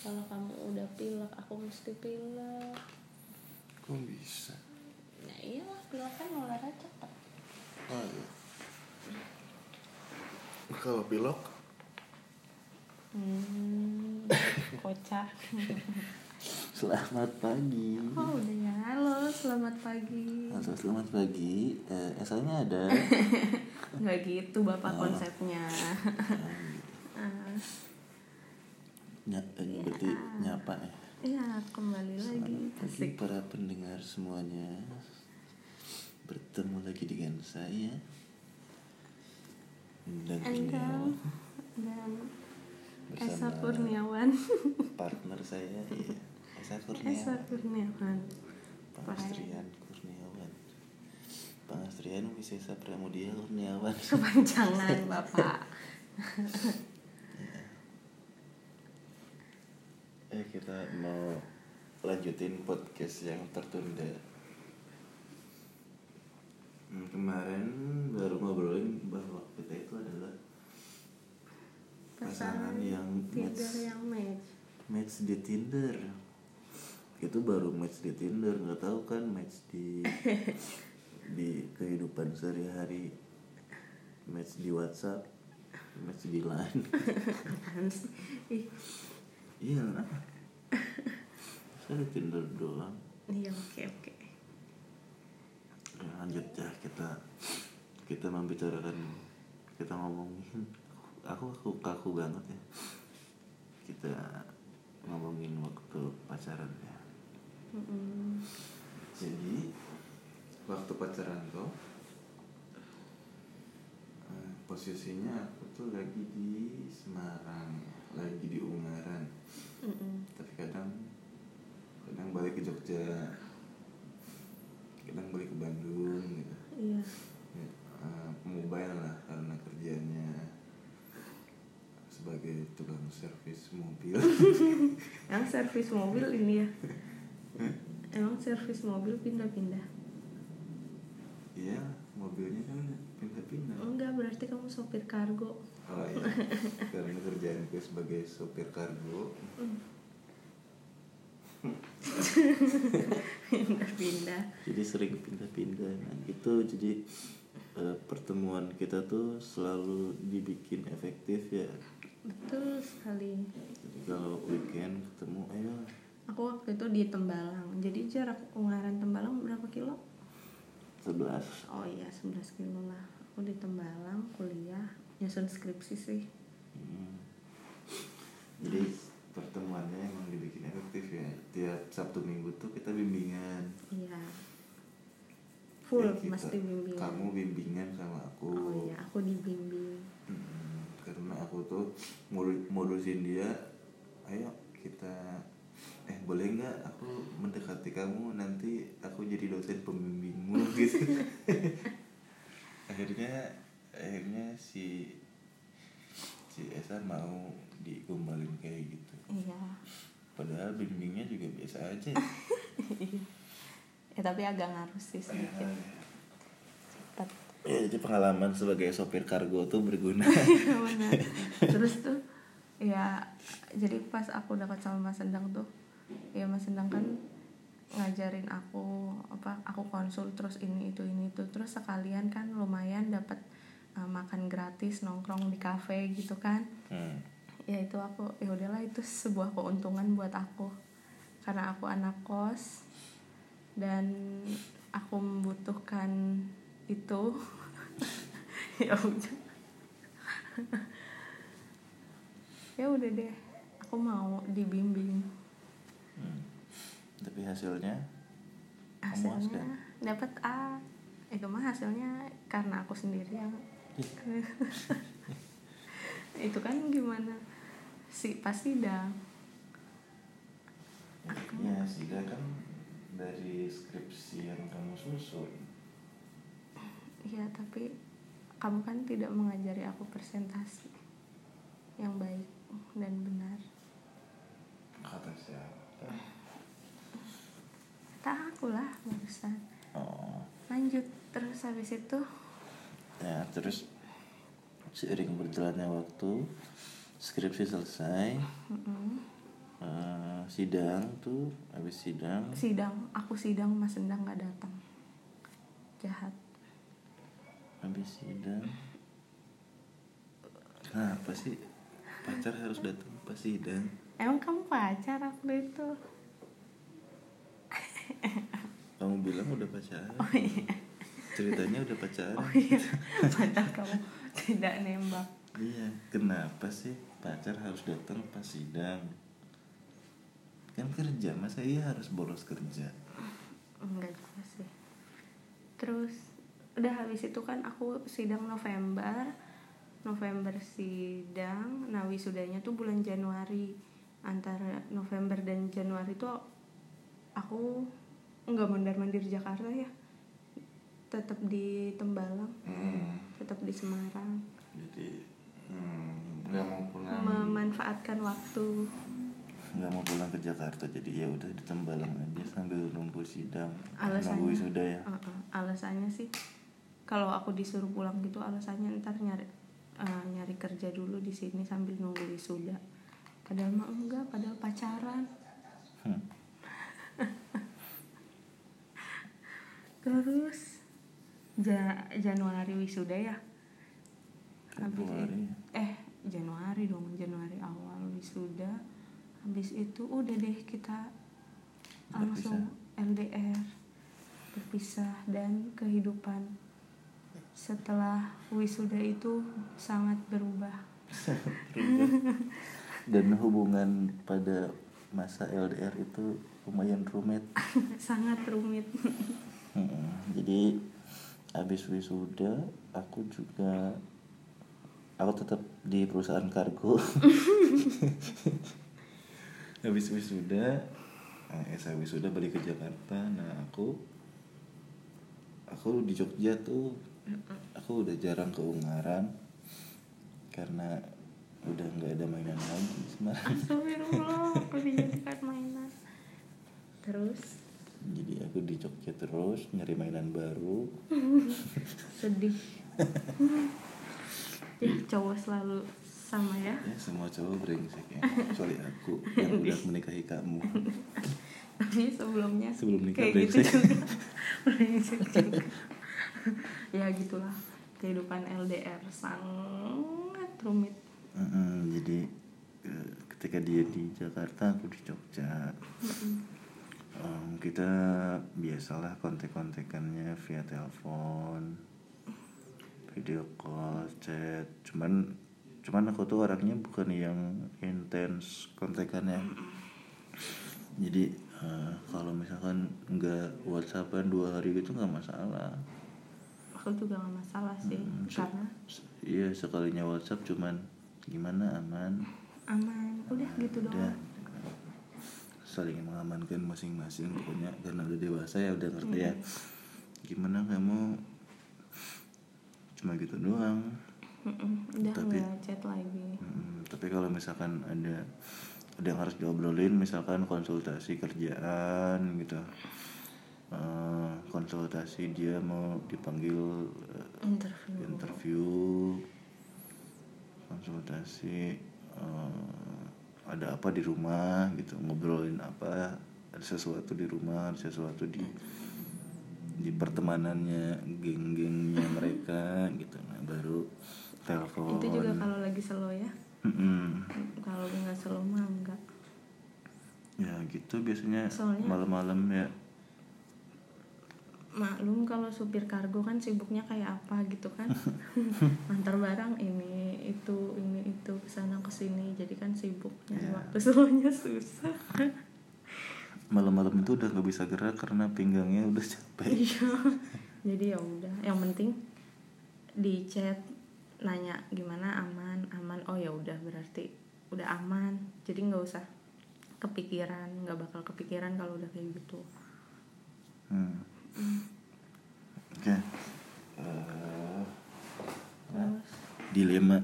kalau kamu udah pilek aku mesti pilek. Kok bisa? Nah iyalah pilek kan nularnya cepet oh, iya. kalau pilok hmm, kocak. Selamat pagi. Oh udah ya. Halo selamat pagi. Halo, selamat pagi. Eh, SL-nya ada. Nggak gitu bapak konsepnya. Ah, Ny eh, berarti nyapa ya? Iya kembali lagi. Selamat pagi asik. para pendengar semuanya. Bertemu lagi dengan saya. Dan Kurniawan. dan Esa Kurniawan. partner saya iya. Esa Esa Kurniawan. Kurniawan Pangastrian Kurniawan. Pangastrian Wisesa Pramudia Kurniawan. Kepanjangan bapak Kita mau lanjutin podcast yang tertunda. Hmm, Kemarin baru ngobrolin bahwa kita itu adalah pasangan yang Tinder match, yang match. Match di Tinder. Itu baru match di Tinder nggak tahu kan match di di kehidupan sehari-hari. Match di WhatsApp match di Line. Iya saya di Tinder doang. Iya oke oke. Ya, lanjut ya kita kita membicarakan kita ngomongin. Aku aku kaku banget ya. Kita ngomongin waktu pacaran ya. Mm-mm. jadi waktu pacaran tuh eh, posisinya aku tuh lagi di Semarang lagi di Ungaran. Mm-mm. tapi kadang kadang balik ke Jogja. Kadang balik ke Bandung gitu. Iya. Ya, eh, mobile lah karena kerjanya sebagai tukang servis mobil. Yang servis mobil ini ya? Emang servis mobil pindah-pindah? iya mobilnya kan pindah-pindah. Enggak berarti kamu sopir kargo. Oh iya. Karena kerjaan gue sebagai sopir kargo Pindah-pindah. Jadi sering pindah-pindah. Nah gitu. Jadi eh, pertemuan kita tuh selalu dibikin efektif ya. Betul sekali. Jadi kalau weekend ketemu ayo. Aku waktu itu di Tembalang. Jadi jarak Ungaran Tembalang berapa kilo? 11 Oh iya 11 kilo lah. Aku di Tembalang kuliah. Nyusun skripsi sih. Hmm. Jadi pertemuannya emang dibikin efektif ya. Tiap Sabtu Minggu tuh kita bimbingan. Iya Full Ya, kita- mesti bimbingan Kamu bimbingan sama aku. Oh iya aku dibimbing Hmm, karena aku tuh modusin dia. Ayo kita eh boleh nggak aku mendekati kamu nanti aku jadi dosen pembimbingmu gitu. akhirnya akhirnya si si Esa mau digombalin kayak gitu. Iya Padahal bimbingnya juga biasa aja. Ya tapi agak ngaruh sih sedikit Cepet ya, jadi pengalaman sebagai sopir kargo tuh berguna. Benar. Terus tuh ya jadi pas aku dekat sama Mas Endang tuh ya Mas Endang kan ngajarin aku apa aku konsul terus ini itu ini itu terus sekalian kan lumayan dapat uh, makan gratis nongkrong di kafe gitu kan Hmm. Ya itu aku ya udahlah itu sebuah keuntungan buat aku. Karena aku anak kos dan aku membutuhkan itu. Ya udah. Ya udah deh aku mau dibimbing. Hmm. Tapi hasilnya? Hasilnya dapat A. Itu mah hasilnya karena aku sendiri yang itu kan gimana si pasti dah Ya, Sida kan dari skripsi yang kamu susun. Iya, tapi kamu kan tidak mengajari aku presentasi yang baik dan benar. Kata siapa? Tak aku lah barusan. Oh. Lanjut terus habis itu Ya, terus seiring berjalannya waktu skripsi selesai. Mm-mm, eh, sidang tuh habis sidang. Sidang aku sidang mas sendang nggak datang. Jahat. Habis sidang. Kenapa sih? Pacar harus datang pas sidang. Emang kamu pacar aku itu? Kamu bilang udah pacaran. Ceritanya udah pacaran. Oh iya. Padahal kamu tidak nembak. Iya kenapa sih pacar harus datang pas sidang. Kan kerja masa iya harus bolos kerja? Enggak juga sih. Terus udah habis itu kan aku sidang November. November sidang nah wisudanya tuh bulan Januari. Antara November dan Januari tuh aku nggak mondar mandir Jakarta ya. Tetap di Tembalang hmm, tetap di Semarang jadi hmm, nggak mau pulang memanfaatkan waktu nggak mau pulang ke Jakarta jadi ya udah di Tembalang aja sambil nunggu sidang Alasannya? nunggu wisuda ya Uh-uh. alasannya sih kalau aku disuruh pulang gitu alasannya ntar nyari uh, nyari kerja dulu di sini sambil nunggu wisuda padahal mah enggak padahal pacaran Hmm. terus ja- Januari wisuda ya Februari. eh Januari dong Januari awal wisuda. Habis itu udah deh kita langsung LDR berpisah dan kehidupan setelah wisuda itu sangat berubah. Dan hubungan pada masa LDR itu lumayan rumit. Sangat rumit. Mm-mm. jadi habis wisuda aku juga aku tetap di perusahaan kargo. Habis wisuda eh, saya wisuda balik ke Jakarta. Nah aku aku di Jogja tuh aku udah jarang ke Ungaran karena udah nggak ada mainan lagi Semarang Astagfirullah aku dijadikan mainan. Terus? Jadi aku di Jogja terus nyari mainan baru. Sedih ya cowok selalu sama ya? Ya semua cowok brengsek ya. Kecuali aku yang udah menikahi kamu. Tapi sebelumnya Sebelum nikah kayak gitu brengsek. juga. Brengsek juga. Ya gitulah. Kehidupan LDR sangat rumit. Mm-mm, jadi eh, ketika dia di Jakarta aku di Jogja. Em, kita biasalah kontek-kontekannya via telepon video call chat. Cuman cuman aku tuh orangnya bukan yang intens kontekannya. Jadi eh, kalau misalkan nggak whatsappan dua hari gitu nggak masalah. Aku juga gak masalah sih Hmm, se- karena se- iya sekalinya whatsapp cuman gimana aman? Aman udah gitu udah. doang. Saling mengamankan masing-masing pokoknya. Karena udah dewasa ya udah ngerti ya. Gimana kamu cuma gitu doang. Mm-mm, udah Tapi- chat lagi. Hmm, tapi kalau misalkan ada ada yang harus diobrolin misalkan konsultasi kerjaan gitu. Eh, konsultasi dia mau dipanggil eh, interview. interview. Konsultasi eh, ada apa di rumah gitu ngobrolin apa ada sesuatu di rumah ada sesuatu di di pertemanannya geng-gengnya mereka gitu. Nah baru telepon. Itu juga kalau lagi slow ya? Kalau nggak slow mah enggak ya gitu biasanya malam-malam ya. Maklum kalau supir kargo kan sibuknya kayak apa gitu kan. Antar barang ini itu ini itu ke sana ke sini. Jadi kan sibuk nyari Iya. waktu slownya susah malam-malam itu udah nggak bisa gerak karena pinggangnya udah capek. Iya. Jadi ya udah. Yang penting di chat nanya gimana aman aman. Oh ya udah berarti udah aman. Jadi nggak usah kepikiran nggak bakal kepikiran kalau udah kayak gitu. Hmm. Oke. Eh, terus? Dilema.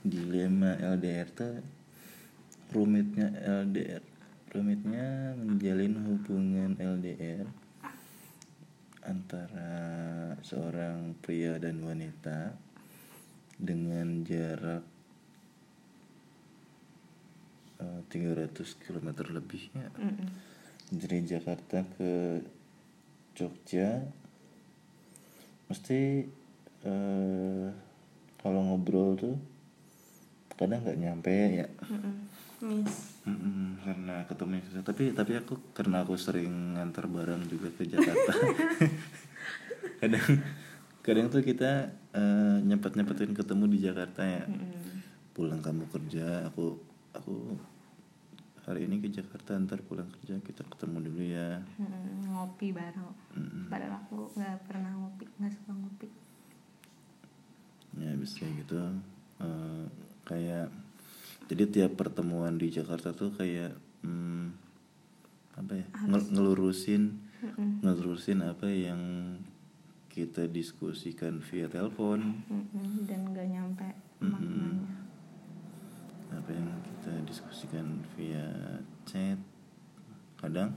Dilema LDR tuh rumitnya LDR rumitnya menjalin hubungan LDR antara seorang pria dan wanita dengan jarak eh, 300 km lebihnya Mm-mm. dari Jakarta ke Jogja mesti eh, kalau ngobrol tuh kadang nggak nyampe ya Mm-mm. miss Mm-mm, karena ketemu susah tapi tapi aku karena aku sering ngantar barang juga ke Jakarta kadang kadang tuh kita eh, nyempet nyempetin ketemu di Jakarta ya Mm-mm. pulang kamu kerja aku aku hari ini ke Jakarta ntar pulang kerja kita ketemu dulu ya Mm-mm. ngopi bareng Mm-mm. padahal aku nggak pernah ngopi nggak suka ngopi ya kayak gitu eh, kayak jadi tiap pertemuan di Jakarta tuh kayak hmm, apa ya ngel- ngelurusin Mm-mm. ngelurusin apa yang kita diskusikan via telepon Mm-mm. dan nggak nyampe maknanya apa yang kita diskusikan via chat kadang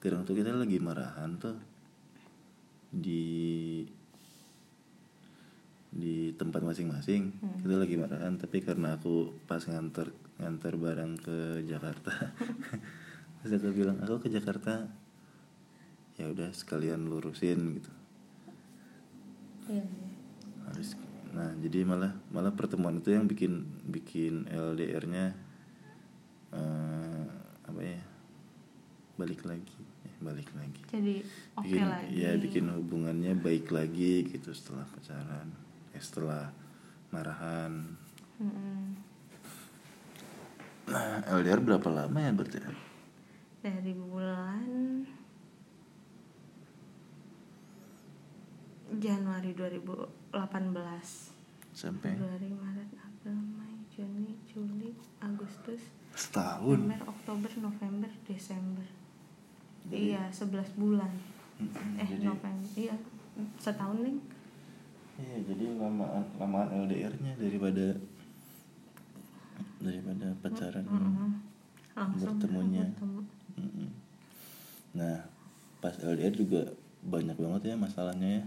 kadang tuh kita lagi marahan tuh di di tempat masing-masing kita lagi marahan tapi karena aku pas nganter nganter barang ke Jakarta. Terus aku bilang aku ke Jakarta. Ya udah sekalian lurusin gitu. Iya iya. harus nah jadi malah malah pertemuan itu yang bikin bikin LDR-nya eh, apa ya balik lagi. Eh, balik lagi. Jadi oke bikin lagi. ya bikin hubungannya baik lagi gitu setelah pacaran eh, setelah marahan. Mm-mm. nah LDR berapa lama ya berarti dari bulan Januari 2018 sampai? Februari Maret April Mei Juni Juli Agustus setahun? September Oktober November Desember. Iya 11 bulan. Mm-mm, eh jadi November iya setahun nih iya jadi lamaan lamaan LDR-nya daripada daripada pacaran langsung Bertemunya. bertemu. Mm-mm. Nah, pas LDR juga banyak banget ya masalahnya ya.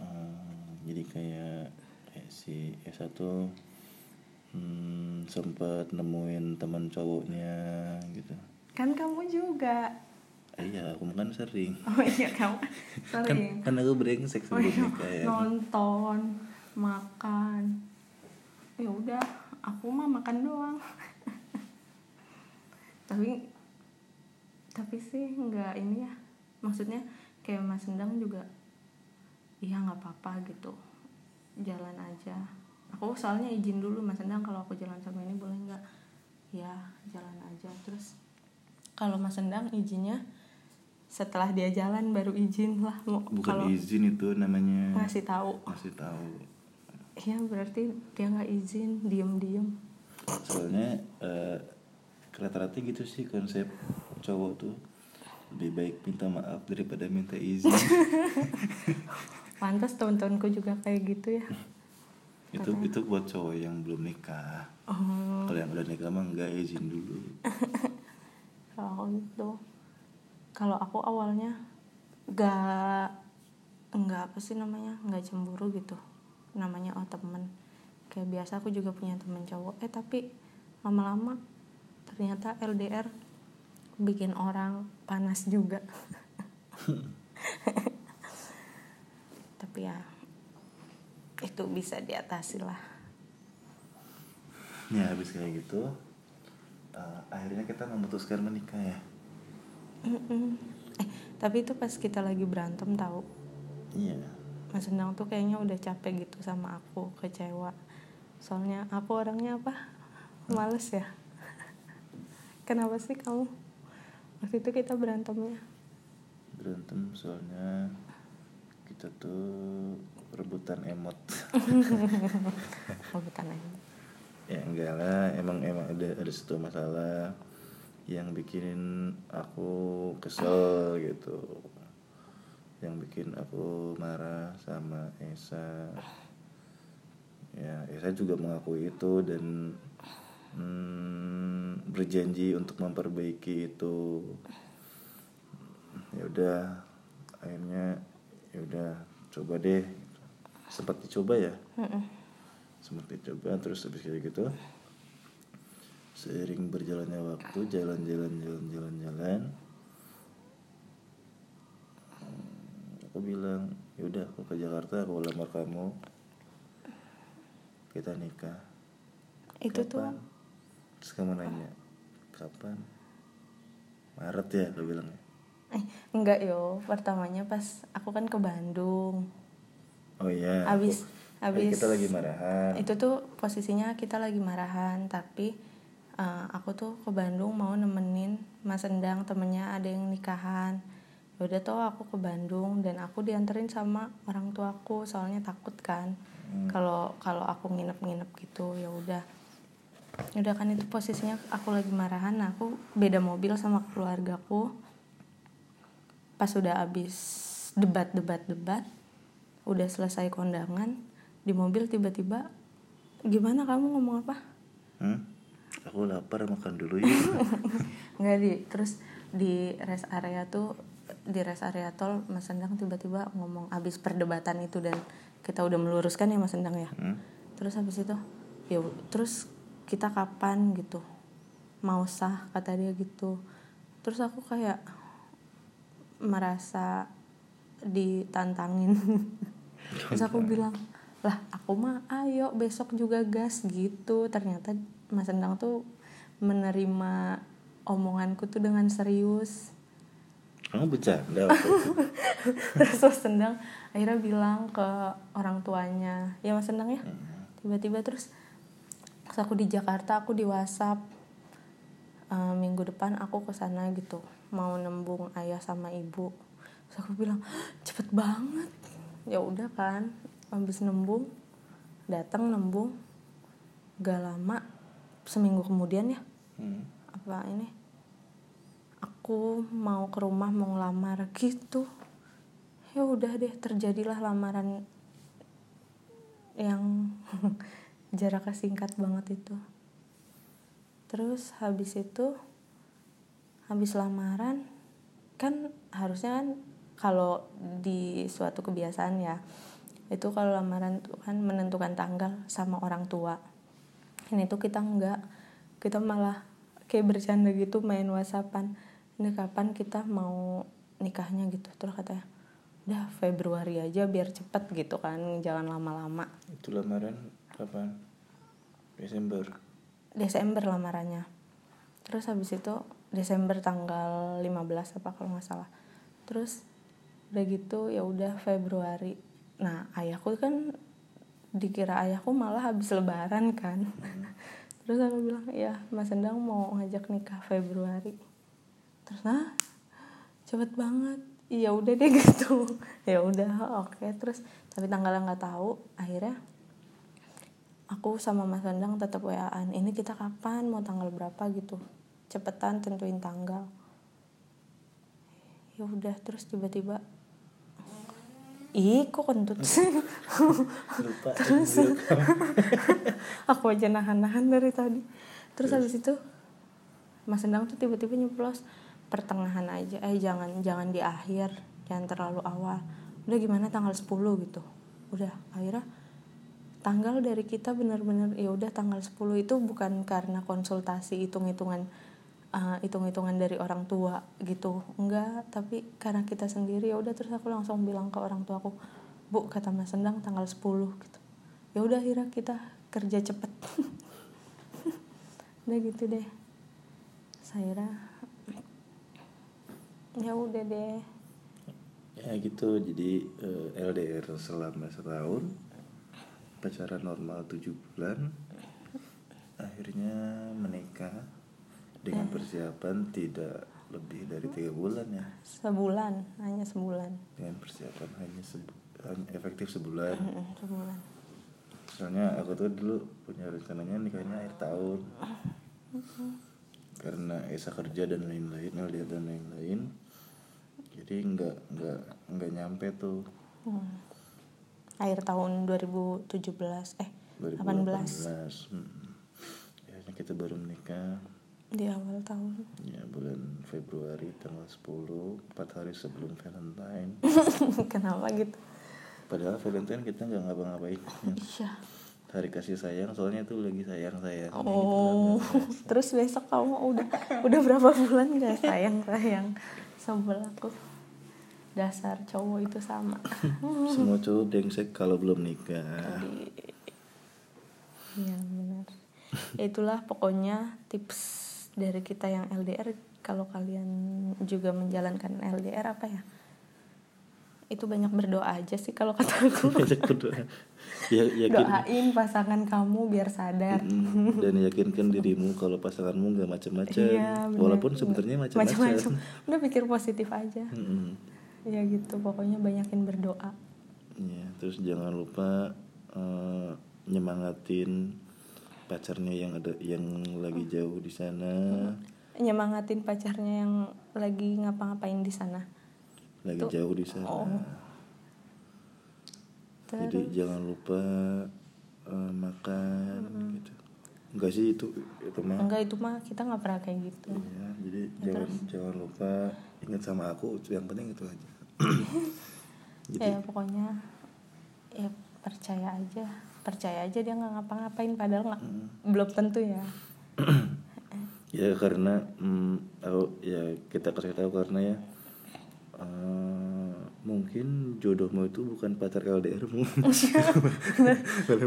Eh, jadi kayak kayak si S1 hmm, sempat nemuin teman cowoknya gitu. kan kamu juga iya, aku kan sering. oh iya kamu Kan, sering. kan aku brengsek Oh sebelum iya, nikah ya. nonton makan. Ya udah aku mah makan doang. Tapi tapi sih nggak ini ya. Maksudnya kayak mas Endang juga iya nggak apa-apa gitu. Jalan aja. Aku soalnya izin dulu mas Endang kalau aku jalan sama ini boleh nggak? Ya jalan aja. Terus kalau mas Endang izinnya setelah dia jalan baru izin lah mau Bukan kalau izin itu namanya ngasih tahu. Ngasih tahu. ya berarti dia nggak izin diem diem Soalnya eh, rata-rata gitu sih konsep cowok tuh. Lebih baik minta maaf daripada minta izin. pantas teman-temanku juga kayak gitu ya. Itu itu buat cowok yang belum nikah. Oh. Kalau yang udah nikah mah enggak izin dulu. Kalau gitu kalau aku awalnya nggak nggak apa sih namanya nggak cemburu gitu. Namanya oh temen. Kayak biasa aku juga punya temen cowok. Eh tapi lama-lama ternyata LDR bikin orang panas juga. Tapi ya itu bisa diatasi lah. Ya habis kayak gitu eh, akhirnya kita memutuskan menikah ya Eh tapi itu pas kita lagi berantem tahu iya. Mas Endang tuh kayaknya udah capek gitu sama aku kecewa. Soalnya aku orangnya apa? Males ya? Kenapa sih kamu? Waktu itu kita berantemnya. Berantem soalnya kita tuh rebutan emot. Rebutan aja ya enggak lah emang emang ada ada satu masalah yang bikin aku kesel gitu. Yang bikin aku marah sama Esa. Ya Esa juga mengakui itu dan hmm, berjanji untuk memperbaiki itu. Ya udah akhirnya ya udah coba deh. Sempat dicoba ya? Mm-mm. sempat dicoba terus habis kayak gitu seiring berjalannya waktu jalan-jalan jalan-jalan jalan Hmm, aku bilang yaudah aku ke Jakarta aku lamar kamu kita nikah. Itu tuh Kapan? terus kamu nanya kapan? Maret ya aku bilang eh enggak yo. Pertamanya pas aku kan ke Bandung. Oh iya Abis- aku- abis- kita lagi marahan. itu tuh posisinya kita lagi marahan tapi eh, aku tuh ke Bandung mau nemenin Mas Endang temennya ada yang nikahan. Ya udah tuh aku ke Bandung dan aku dianterin sama orang tuaku soalnya takut kan. Kalau kalau aku nginep-nginep gitu ya udah. Ya udah kan itu posisinya aku lagi marahan nah aku beda mobil sama keluargaku pas udah abis debat debat debat udah selesai kondangan di mobil tiba-tiba gimana kamu ngomong apa? Hmm? Aku lapar makan dulu ya nggak di. Terus di rest area tuh di rest area tol Mas Endang tiba-tiba ngomong abis perdebatan itu dan kita udah meluruskan ya Mas Endang ya? Hmm? terus habis itu ya terus kita kapan gitu? Mau sah kata dia gitu. Terus aku kayak merasa ditantangin. Terus aku bilang lah aku mah ayo besok juga gas gitu. Ternyata Mas Endang tuh menerima omonganku tuh dengan serius. Kamu bercanda terus Mas Endang akhirnya bilang ke orang tuanya ya Mas Endang ya. Tiba-tiba terus pas aku di Jakarta aku di WhatsApp "Eh, minggu depan aku ke sana gitu mau nembung ayah sama ibu. Terus aku bilang cepet banget. Ya udah kan habis nembung datang nembung gak lama seminggu kemudian ya. Hmm. apa ini? Aku mau ke rumah mau ngelamar gitu. Ya udah deh terjadilah lamaran yang jaraknya singkat banget itu. Terus habis itu habis lamaran kan harusnya kan kalau di suatu kebiasaan ya itu kalau lamaran tuh kan menentukan tanggal sama orang tua ini tuh kita enggak. Kita malah kayak bercanda gitu main whatsappan. Ini kapan kita mau nikahnya gitu. Terus katanya udah Februari aja biar cepet gitu kan. Jangan lama-lama. Itu lamaran kapan? Desember. Desember lamarannya. Terus habis itu Desember tanggal 15 apa kalau nggak salah. Terus udah gitu ya udah Februari. Nah ayahku kan dikira ayahku malah habis lebaran kan. Terus aku bilang ya Mas Endang mau ngajak nikah Februari. Terus nah cepet banget. Iya udah deh gitu. Ya udah oke. Terus tapi tanggalnya nggak tahu akhirnya aku sama Mas Endang tetap WA-an ini kita kapan? Mau tanggal berapa? gitu. Cepetan tentuin tanggal. Ya udah terus tiba-tiba ih kok kentut sih? Lupa terus? aku aja nahan-nahan dari tadi. Terus habis itu Mas Endang tuh tiba-tiba nyeplos pertengahan aja eh jangan jangan di akhir jangan terlalu awal. Udah gimana tanggal 10 gitu. Udah akhirnya tanggal dari kita benar-benar ya udah tanggal 10 itu bukan karena konsultasi hitung-hitungan uh, hitung-hitungan dari orang tua gitu. Enggak tapi karena kita sendiri ya udah terus aku langsung bilang ke orang tuaku bu kata Mas Endang tanggal 10 gitu. Ya udah akhirnya kita kerja cepet. Udah gitu deh. Saya ya udah deh. Ya gitu jadi eh, LDR selama setahun pacaran normal tujuh bulan akhirnya menikah dengan persiapan tidak lebih dari tiga bulan ya? Sebulan hanya sebulan. Dengan persiapan hanya, sebu- hanya efektif sebulan. Mm, sebulan. Soalnya aku tuh dulu punya rencananya nikahnya akhir tahun. Karena Esa kerja dan lain-lain LDR dan lain-lain. Jadi nggak nggak nggak nyampe tuh. Hmm. akhir tahun 2017 eh 18 2018 hmm. akhirnya kita baru menikah di awal tahun. Ya bulan Februari tanggal 10 empat hari sebelum Valentine. Kenapa gitu? Padahal Valentine kita nggak ngapa-ngapain. Iya. Hari kasih sayang soalnya tuh lagi sayang sayang oh terus besok kamu udah udah berapa bulan gak sayang sayang sebel aku? Dasar cowok itu sama. Semua cowok brengsek kalau belum nikah. Iya benar. Ya, itulah pokoknya tips dari kita yang LDR kalau kalian juga menjalankan LDR apa ya? Itu banyak berdoa aja sih kalau kata aku. banyak berdoa ya yakin Doain pasangan kamu biar sadar. Mm, dan yakinkan dirimu kalau pasanganmu nggak macam-macam benar. walaupun sebenarnya macam-macam. Udah pikir positif aja. Mm-mm. Ya gitu, pokoknya banyakin berdoa. Ya, terus jangan lupa eh, nyemangatin pacarnya yang ada yang lagi jauh di sana, Nyemangatin pacarnya yang lagi ngapa-ngapain di sana. lagi Tuh. jauh di sana. Oh. Jadi jangan lupa eh, makan gitu. Enggak sih itu itu mah. Enggak itu mah kita nggak pernah kayak gitu. Iya, jadi jangan jangan lupa ingat sama aku yang penting itu aja. jadi ya pokoknya ya percaya aja percaya aja dia nggak ngapa-ngapain padahal nggak belum tentu ya. Ya karena mm, aku ya kita kasih tahu karena ya eh, mungkin jodohmu itu bukan pacar LDRmu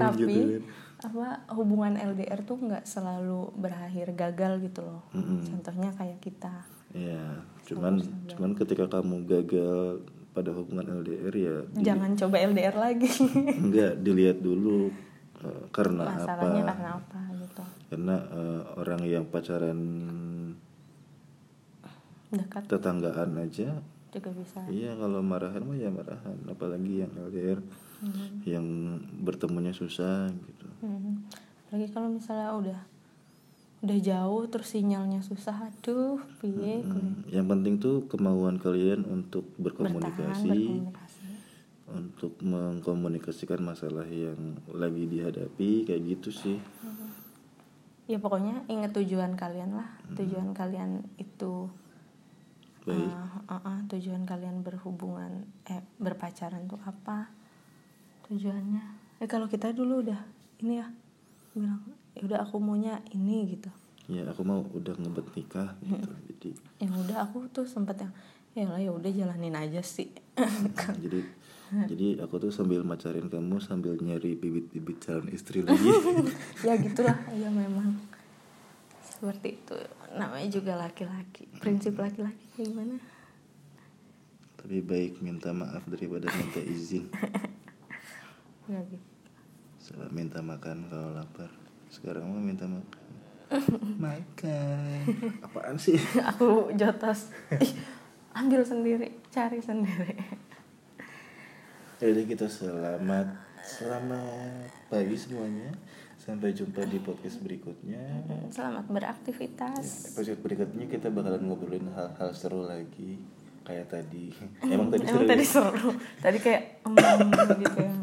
tapi apa hubungan LDR tuh nggak selalu berakhir gagal gitu loh. Contohnya kayak kita. Ya cuman cuman ketika kamu gagal pada hubungan LDR ya. Jangan coba LDR lagi. Enggak dilihat dulu eh, karena masalahnya apa karena apa gitu. Karena eh, orang yang pacaran dekat. tetanggaan aja juga bisa. iya kalau marahan mah ya marahan apalagi yang LDR yang bertemunya susah gitu. Hmm. apalagi kalau misalnya udah udah jauh terus sinyalnya susah. Aduh piye Hmm, yang penting tuh kemauan kalian untuk bertahan berkomunikasi. Berkomunikasi untuk mengkomunikasikan masalah yang lagi dihadapi kayak gitu sih. Ya pokoknya ingat tujuan kalian lah. Tujuan kalian itu baik. uh, uh, uh, tujuan kalian berhubungan eh berpacaran tuh apa? Tujuannya. Eh kalau kita dulu udah ini ya bilang ya udah aku maunya ini gitu. Ya aku mau udah ngebet nikah gitu jadi yang udah aku tuh sempet yang ya lah ya udah jalanin aja sih. Jadi jadi aku tuh sambil macarin kamu sambil nyari bibit-bibit calon istri lagi. Ya gitulah ya memang. Seperti itu namanya juga laki-laki prinsip laki-laki kayak gimana? Tapi baik minta maaf daripada minta izin. Ya gitu. Salah minta makan kalau lapar sekarang mau minta makan. Makan. Apaan sih? Aku jotos. Ih, ambil sendiri cari sendiri. Jadi kita selamat. Selamat pagi semuanya. Sampai jumpa di podcast berikutnya. Selamat beraktivitas. Episode berikutnya kita bakalan ngobrolin hal-hal seru lagi. Kayak tadi. Emang tadi seru emang ya? tadi seru. Tadi kayak mm, gitu.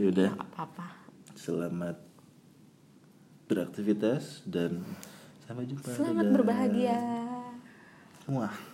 Ya Yaudah, apa apa selamat beraktivitas dan sampai jumpa selamat Dadah. berbahagia Muah.